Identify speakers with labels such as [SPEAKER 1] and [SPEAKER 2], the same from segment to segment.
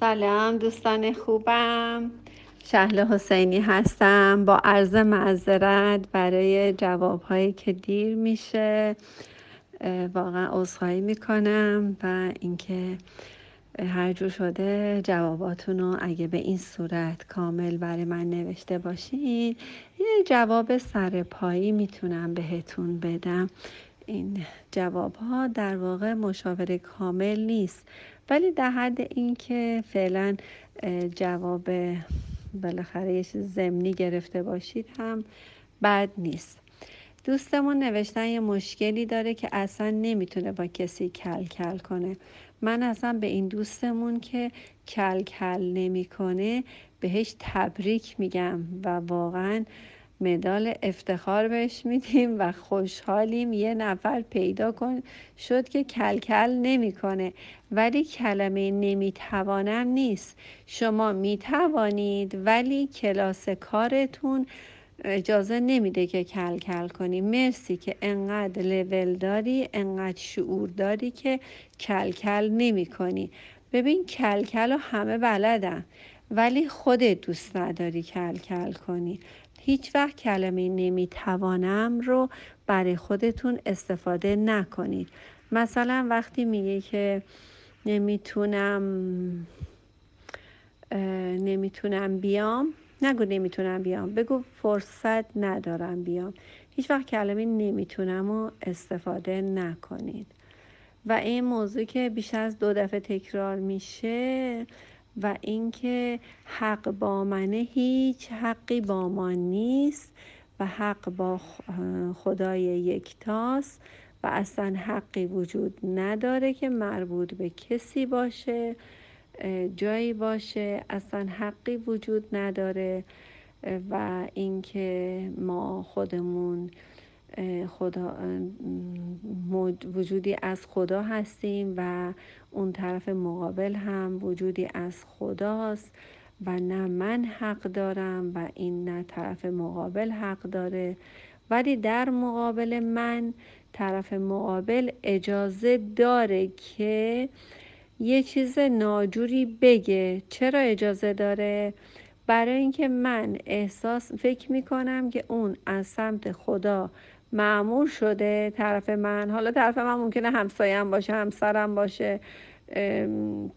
[SPEAKER 1] سلام دوستان خوبم. شهل حسینی هستم. با عرض معذرت برای جواب هایی که دیر میشه واقعا عذرخواهی می‌کنم و اینکه هر جور شده جواباتون رو اگه به این صورت کامل برای من نوشته باشین یه جواب سر پایی می‌تونم بهتون بدم. این جواب ها در واقع مشاوره کامل نیست. ولی در حد اینکه فعلا جواب بالاخره یه چیز زمینی گرفته باشید هم بد نیست. دوستمون نوشتن یه مشکلی داره که اصلا نمی‌تونه با کسی کل کل کنه. من اصلا به این دوستمون که کل کل نمی‌کنه بهش تبریک میگم و واقعا مدال افتخار بهش میدیم و خوشحالیم یه نفر پیدا کن شد که کلکل نمی‌کنه. ولی کلمه نمی‌توانم نیست. شما می‌توانید ولی کلاس کارتون اجازه نمیده که کل کل کنی. مرسی که انقدر لول داری انقدر شعور داری که کل کل نمی کنی ببین کل کل همه بلدن ولی خودت دوست نداری کل کل کنی. هیچ وقت کلمه نمی‌توانم رو برای خودتون استفاده نکنید. مثلا وقتی میگه که نمی‌تونم نمی‌تونم بیام نگو نمی‌تونم بیام بگو فرصت ندارم بیام. هیچ وقت کلمه نمی‌تونم رو استفاده نکنید. و این موضوع که بیش از دو دفعه تکرار میشه و اینکه حق با منه هیچ حقی با ما نیست و حق با خدای یکتاست و اصلا حقی وجود نداره که مربوط به کسی باشه جایی باشه اصلا حقی وجود نداره و اینکه ما خودمون خدا وجودی از خدا هستیم و اون طرف مقابل هم وجودی از خداست و نه من حق دارم و این نه طرف مقابل حق داره. ولی در مقابل من طرف مقابل اجازه داره که یه چیز ناجوری بگه. چرا اجازه داره؟ برای اینکه من احساس فکر می‌کنم که اون از سمت خدا معمور شده طرف من. حالا طرف من ممکنه همسایم باشه همسرم باشه.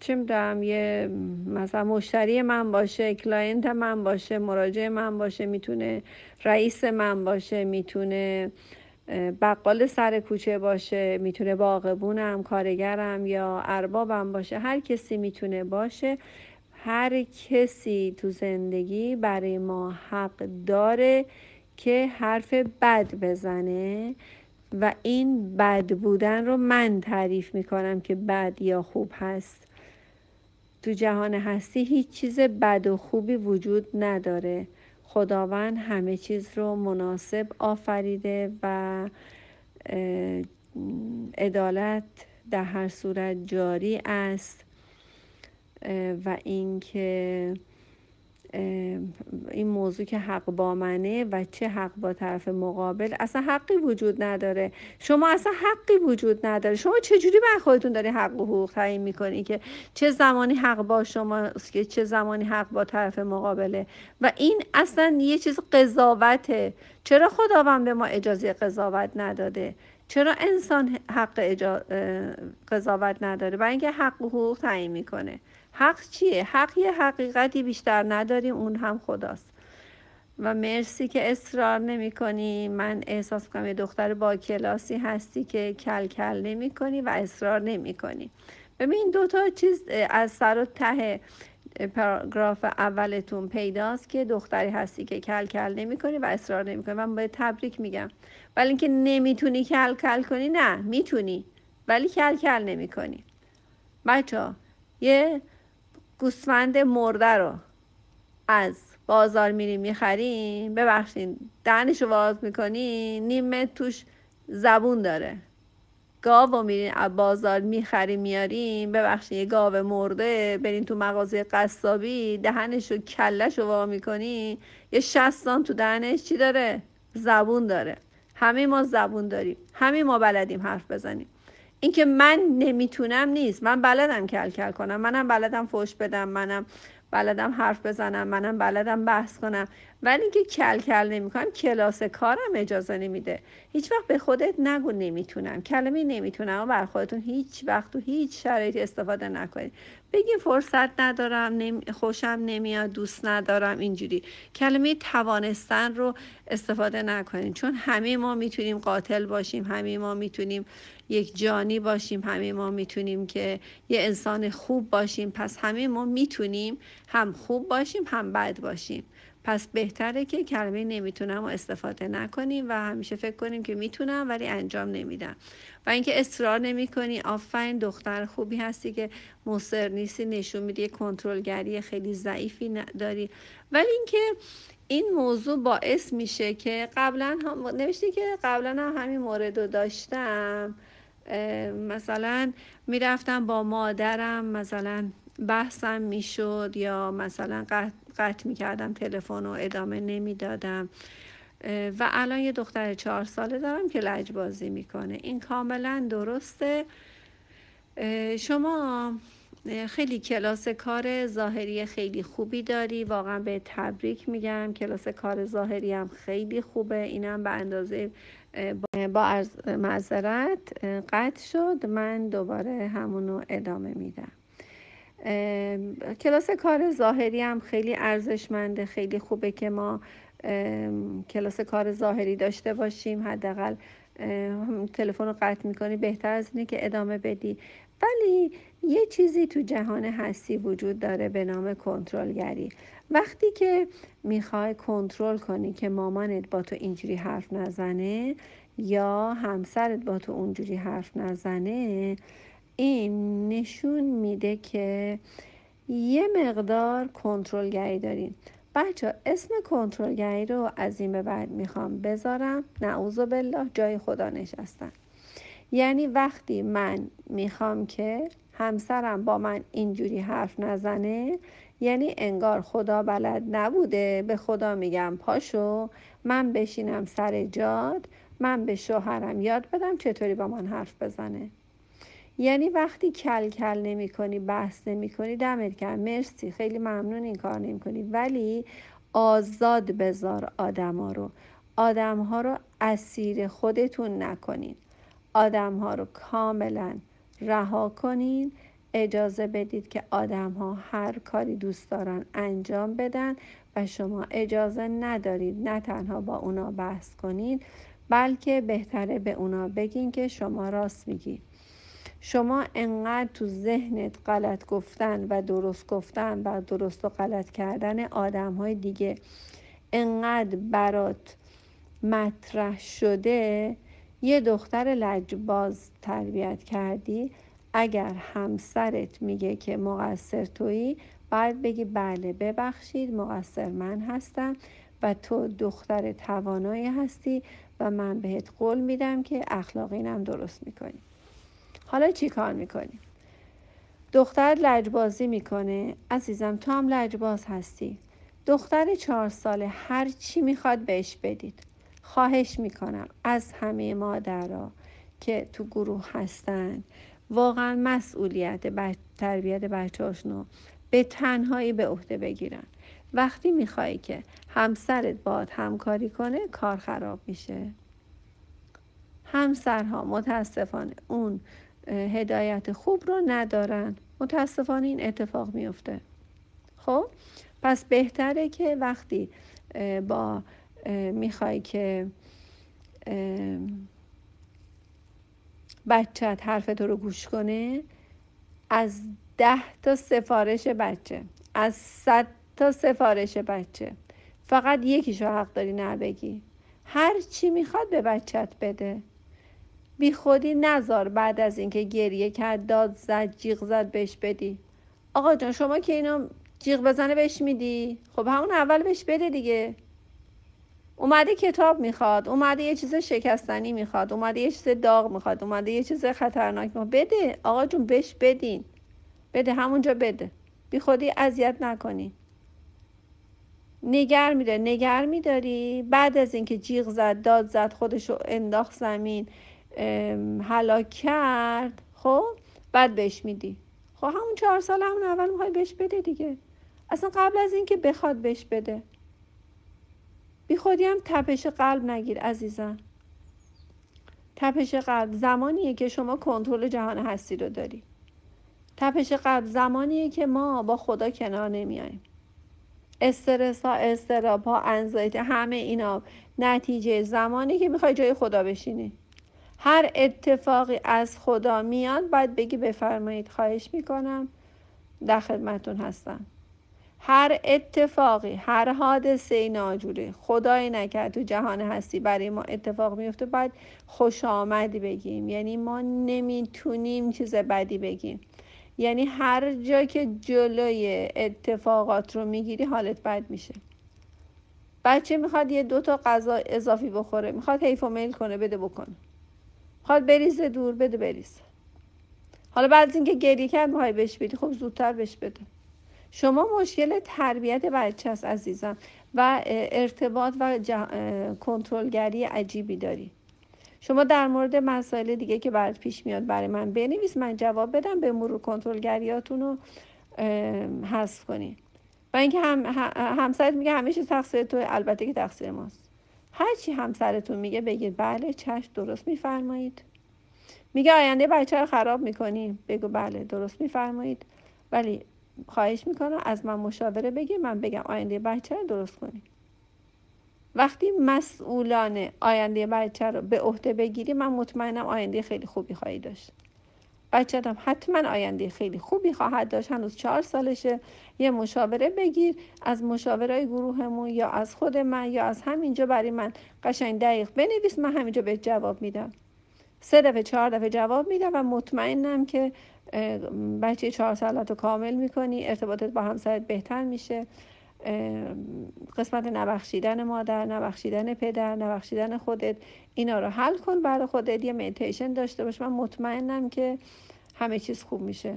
[SPEAKER 1] چه می‌دونم یه مثلا مشتری من باشه client من باشه مراجع من باشه می‌تونه رئیس من باشه می‌تونه بقال سر کوچه باشه می‌تونه باغبونم کارگرم یا اربابم باشه. هر کسی می‌تونه باشه. هر کسی تو زندگی برای ما حق داره. که حرف بد بزنه و این بد بودن رو من تعریف می‌کنم که بد یا خوب هست. تو جهان هستی هیچ چیز بد و خوبی وجود نداره. خداوند همه چیز رو مناسب آفریده و عدالت در هر صورت جاری است. و اینکه این موضوع که حق با منه و چه حق با طرف مقابل اصلا حقی وجود نداره. شما اصلا حقی وجود نداره. شما چجوری بر خودتون داری حق و حقوق تعیین می‌کنی که چه زمانی حق با شما که چه زمانی حق با طرف مقابله؟ و این اصلا یه چیز قضاوته. چرا خداوند به ما اجازه قضاوت نداده؟ چرا انسان حق قضاوت نداره؟ برای اینکه حق و حقوق تعیین می‌کنه. حق چیه؟ حق یه حقیقتی بیشتر نداریم اون هم خداست. و مرسی که اصرار نمی کنی من احساس کنم یه دختر با کلاسی هستی که کل کل نمی کنی و اصرار نمی کنی ببین دو تا چیز از سر و ته پاراگراف اولتون پیداست که دختری هستی که کل کل نمی کنی و اصرار نمی کنی من باید تبریک میگم. ولی اینکه نمی‌تونی کل کل کنی نه می‌تونی. ولی کل کل نمی کنی بچه یه گوسفند مرده رو از بازار میریم می‌خریم. ببخشین دهنش رو باز می‌کنین نیمه توش زبون داره. گاو رو میرین از بازار می‌خریم میاریم. ببخشین یه گاو مرده برین تو مغازه قصابی دهنش رو کلش رو وا می‌کنی. یه شستان تو دهنش چی داره؟ زبون داره. همه ما زبون داریم. همه ما بلدیم حرف بزنیم. اینکه من نمی‌تونم نیست. من بلدم کل کل کنم. منم بلدم فوش بدم. منم بلدم حرف بزنم. منم بلدم بحث کنم. ولی اینکه کل کل نمی‌کنم کلاس کارم اجازه نمیده. هیچ وقت به خودت نگو نمی‌تونم. کلمه نمی‌تونم و بر خودتون هیچ وقت تو هیچ شرایطی استفاده نکنید. بگین فرصت ندارم. خوشم نمیاد دوست ندارم اینجوری. کلمه توانستن رو استفاده نکنید چون همه ما می‌تونیم قاتل باشیم همه ما می‌تونیم یک جانی باشیم همه ما می‌تونیم که یه انسان خوب باشیم. پس همه ما می‌تونیم هم خوب باشیم هم بد باشیم. پس بهتره که کلمه نمی‌تونم و استفاده نکنیم و همیشه فکر کنیم که می‌تونم ولی انجام نمیدم. و اینکه اصرار نمی کنی آفرین دختر خوبی هستی که مصر نیستی نشون میدی کنترلگری خیلی ضعیفی داری ولی اینکه این موضوع باعث میشه که قبلا هم نوشته که قبلا هم همین مورد داشتم مثلا می‌رفتم با مادرم مثلا بحثم می‌شد یا مثلا قطع می‌کردم تلفن رو ادامه نمی‌دادم. و الان یه دختر چهار ساله دارم که لجبازی می‌کنه. این کاملا درسته. شما خیلی کلاس کار ظاهری خیلی خوبی داری. واقعا به تبریک میگم. کلاس کار ظاهری هم خیلی خوبه. اینم به اندازه با معذرت قطع شد. من دوباره همونو ادامه میدم. کلاس کار ظاهری هم خیلی ارزشمنده خیلی خوبه که ما کلاس کار ظاهری داشته باشیم حداقل. تلفن رو قطع می‌کنی بهتر از اینه که ادامه بدی. ولی یه چیزی تو جهان هستی وجود داره به نام کنترلگری. وقتی که می‌خوای کنترل کنی که مامانت با تو اینجوری حرف نزنه یا همسرت با تو اونجوری حرف نزنه این نشون میده که یه مقدار کنترلگری دارین. بچه اسم کنترلگری رو از این به بعد می‌خوام بذارم. نعوذ بالله جای خدا نشستن. یعنی وقتی من می‌خوام که همسرم با من اینجوری حرف نزنه یعنی انگار خدا بلد نبوده به خدا میگم پاشو من بشینم سر جاد من به شوهرم یاد بدم چطوری با من حرف بزنه. یعنی وقتی کل کل نمی کنی بحث نمی کنی دمت کرد مرسی. خیلی ممنون این کار نمی کنی ولی آزاد بذار آدما رو. آدم ها رو اسیر خودتون نکنین. آدم ها رو کاملا رها کنین. اجازه بدید که آدم ها هر کاری دوست دارن انجام بدن و شما اجازه ندارید. نه تنها با اونا بحث کنید بلکه بهتره به اونا بگین که شما راست میگید شما انقدر تو ذهنت غلط گفتن و درست گفتن و درست و غلط کردن آدم های دیگه انقدر برات مطرح شده یه دختر لجباز تربیت کردی اگر همسرت میگه که مقصر تویی باید بگی بله ببخشید مقصر من هستم و تو دختر توانایی هستی و من بهت قول میدم که اخلاقینم درست می‌کنی. حالا چی کار می‌کنی؟ دختر لجبازی می‌کنه. عزیزم تو هم لجباز هستی. دختر چهار ساله هر چی می‌خواد بهش بدید. خواهش می‌کنم از همه مادرها که تو گروه هستن. واقعا مسئولیت تربیت بچهاشونو به تنهایی به عهده بگیرن. وقتی می‌خوای که همسرت باد همکاری کنه کار خراب میشه. همسرها متاسفانه اون هدایت خوب رو ندارن. متاسفانه این اتفاق میفته. خب؟ پس بهتره که وقتی با می‌خوای که بچت حرف تو رو گوش کنه از ده تا سفارش بچه از صد تا سفارش بچه فقط یکیشو حق داری نبگی. هر چی می‌خواد به بچت بده. بی خودی نزار بعد از اینکه گریه کرد داد زد جیغ زد بهش بدی. آقا جان شما که اینا جیغ بزنه بهش میدی؟ خب همون اول بهش بده دیگه. اومده کتاب می‌خواد اومده یه چیز شکستنی می‌خواد اومده یه چیز داغ می‌خواد اومده یه چیز خطرناک می‌خواد. بده. آقا جون بهش بدین. بده همونجا بده. بی خودی اذیت نکنی. نگر میده. نگر میداری. بعد از اینکه جیغ زد داد زد خودشو انداخت زمین. هلاک کرد خب بعد بهش میدی. خب همون چهار سال همون اول می‌خوای بهش بده دیگه. اصلا قبل از اینکه بخواد بهش بده. بی خودی هم تپش قلب نگیر عزیزم. تپش قلب زمانیه که شما کنترل جهان هستی رو داری. تپش قلب زمانیه که ما با خدا کنار نمیایم استرس ها استراب ها انزایتی همه اینا نتیجه زمانی که می‌خوای جای خدا بشینی. هر اتفاقی از خدا میاد باید بگی بفرمایید. خواهش می‌کنم. در خدمتون هستم. هر اتفاقی هر حادثه ناجوری خدای نکرد تو جهان هستی برای ما اتفاق میفته باید خوش آمدی بگیم. یعنی ما نمی‌تونیم چیز بدی بگیم. یعنی هر جا که جلوی اتفاقات رو می‌گیری حالت بد میشه. بچه می‌خواد یه دو تا غذا اضافی بخوره. می‌خواد حیف و میل کنه بده بکنه. می‌خواد بریزه دور بده بریزه حالا بعد از اینکه گریه کرد می‌خوای بهش بدی؟ خب زودتر بهش بده. شما مشکل تربیت بچه است عزیزم و ارتباط و کنترلگری عجیبی داری. شما در مورد مسائل دیگه که برات پیش میاد برای من بنویس من جواب بدم به مرور کنترلگریاتون رو حذف کنی. و اینکه هم همسرت میگه همیشه تقصیر تو البته که تقصیر ماست. هرچی همسرتون میگه بگید. بله چشم درست میفرمایید. میگه آینده بچه رو خراب می‌کنی بگو بله درست میفرمایید. ولی خواهش می‌کنم از من مشاوره بگیر. من بگم آینده بچه رو درست کنی وقتی مسئولان آینده بچه رو به عهده بگیری من مطمئنم آینده خیلی خوبی خواهی داشت. بچه هم حتما آینده خیلی خوبی خواهد داشت. هنوز چهار سالشه. یه مشاوره بگیر از مشاورای گروهمون یا از خود من یا از همینجا برای من قشنگ دقیق بنویس. من همینجا به جواب میدم. سه دفعه چهار دفعه جواب میدم و مطمئنم که بچه چهار سالت کامل می‌کنی. ارتباطت با همسرت بهتر میشه. قسمت نبخشیدن مادر نبخشیدن پدر نبخشیدن خودت اینا رو حل کن برای خودت یه میتیشن داشته باش. من مطمئنم که همه چیز خوب میشه.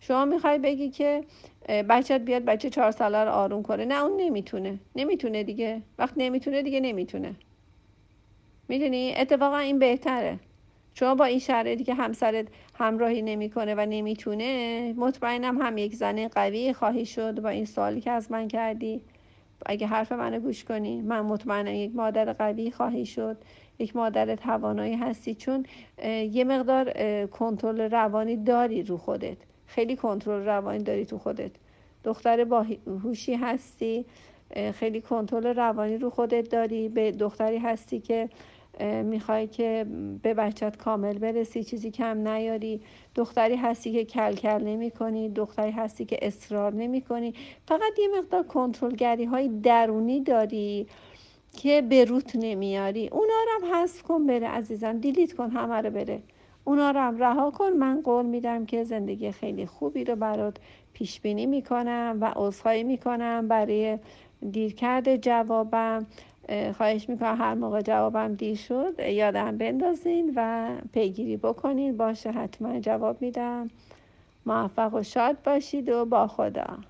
[SPEAKER 1] شما می‌خوای بگی که بچت بیاد بچه چهار ساله رو آروم کنه. نه اون نمی‌تونه. نمی‌تونه دیگه. وقت نمی‌تونه دیگه نمی‌تونه. می‌دونی؟ اتفاقا این بهتره. شما با این شرایطی که همسرت همراهی نمی‌کنه و نمی‌تونه مطمئنم هم یک زنه قوی خواهی شد با این سوالی که از من کردی. اگه حرف منو گوش کنی من مطمئنم یک مادر قوی خواهی شد یک مادر توانایی هستی چون یه مقدار کنترل روانی داری رو خودت. خیلی کنترل روانی داری تو خودت. دختر با هوشی هستی خیلی کنترل روانی رو خودت داری. به دختری هستی که می‌خوای که به بچت کامل برسی چیزی کم نیاری. دختری هستی که کل کل نمی کنی دختری هستی که اصرار نمی کنی فقط یه مقدار کنترلگری های درونی داری که به روت نمیاری. اونا رو هم حذف کن بره عزیزم. دیلیت کن همه رو بره. اونا رو هم رها کن. من قول میدم که زندگی خیلی خوبی رو برات پیش بینی می‌کنم و عذرخواهی می‌کنم برای دیرکرد جوابم. خواهش می‌کنم هر موقع جوابم دیر شد یادم بندازین و پیگیری بکنین. باشه حتما جواب میدم. موفق و شاد باشید و با خدا.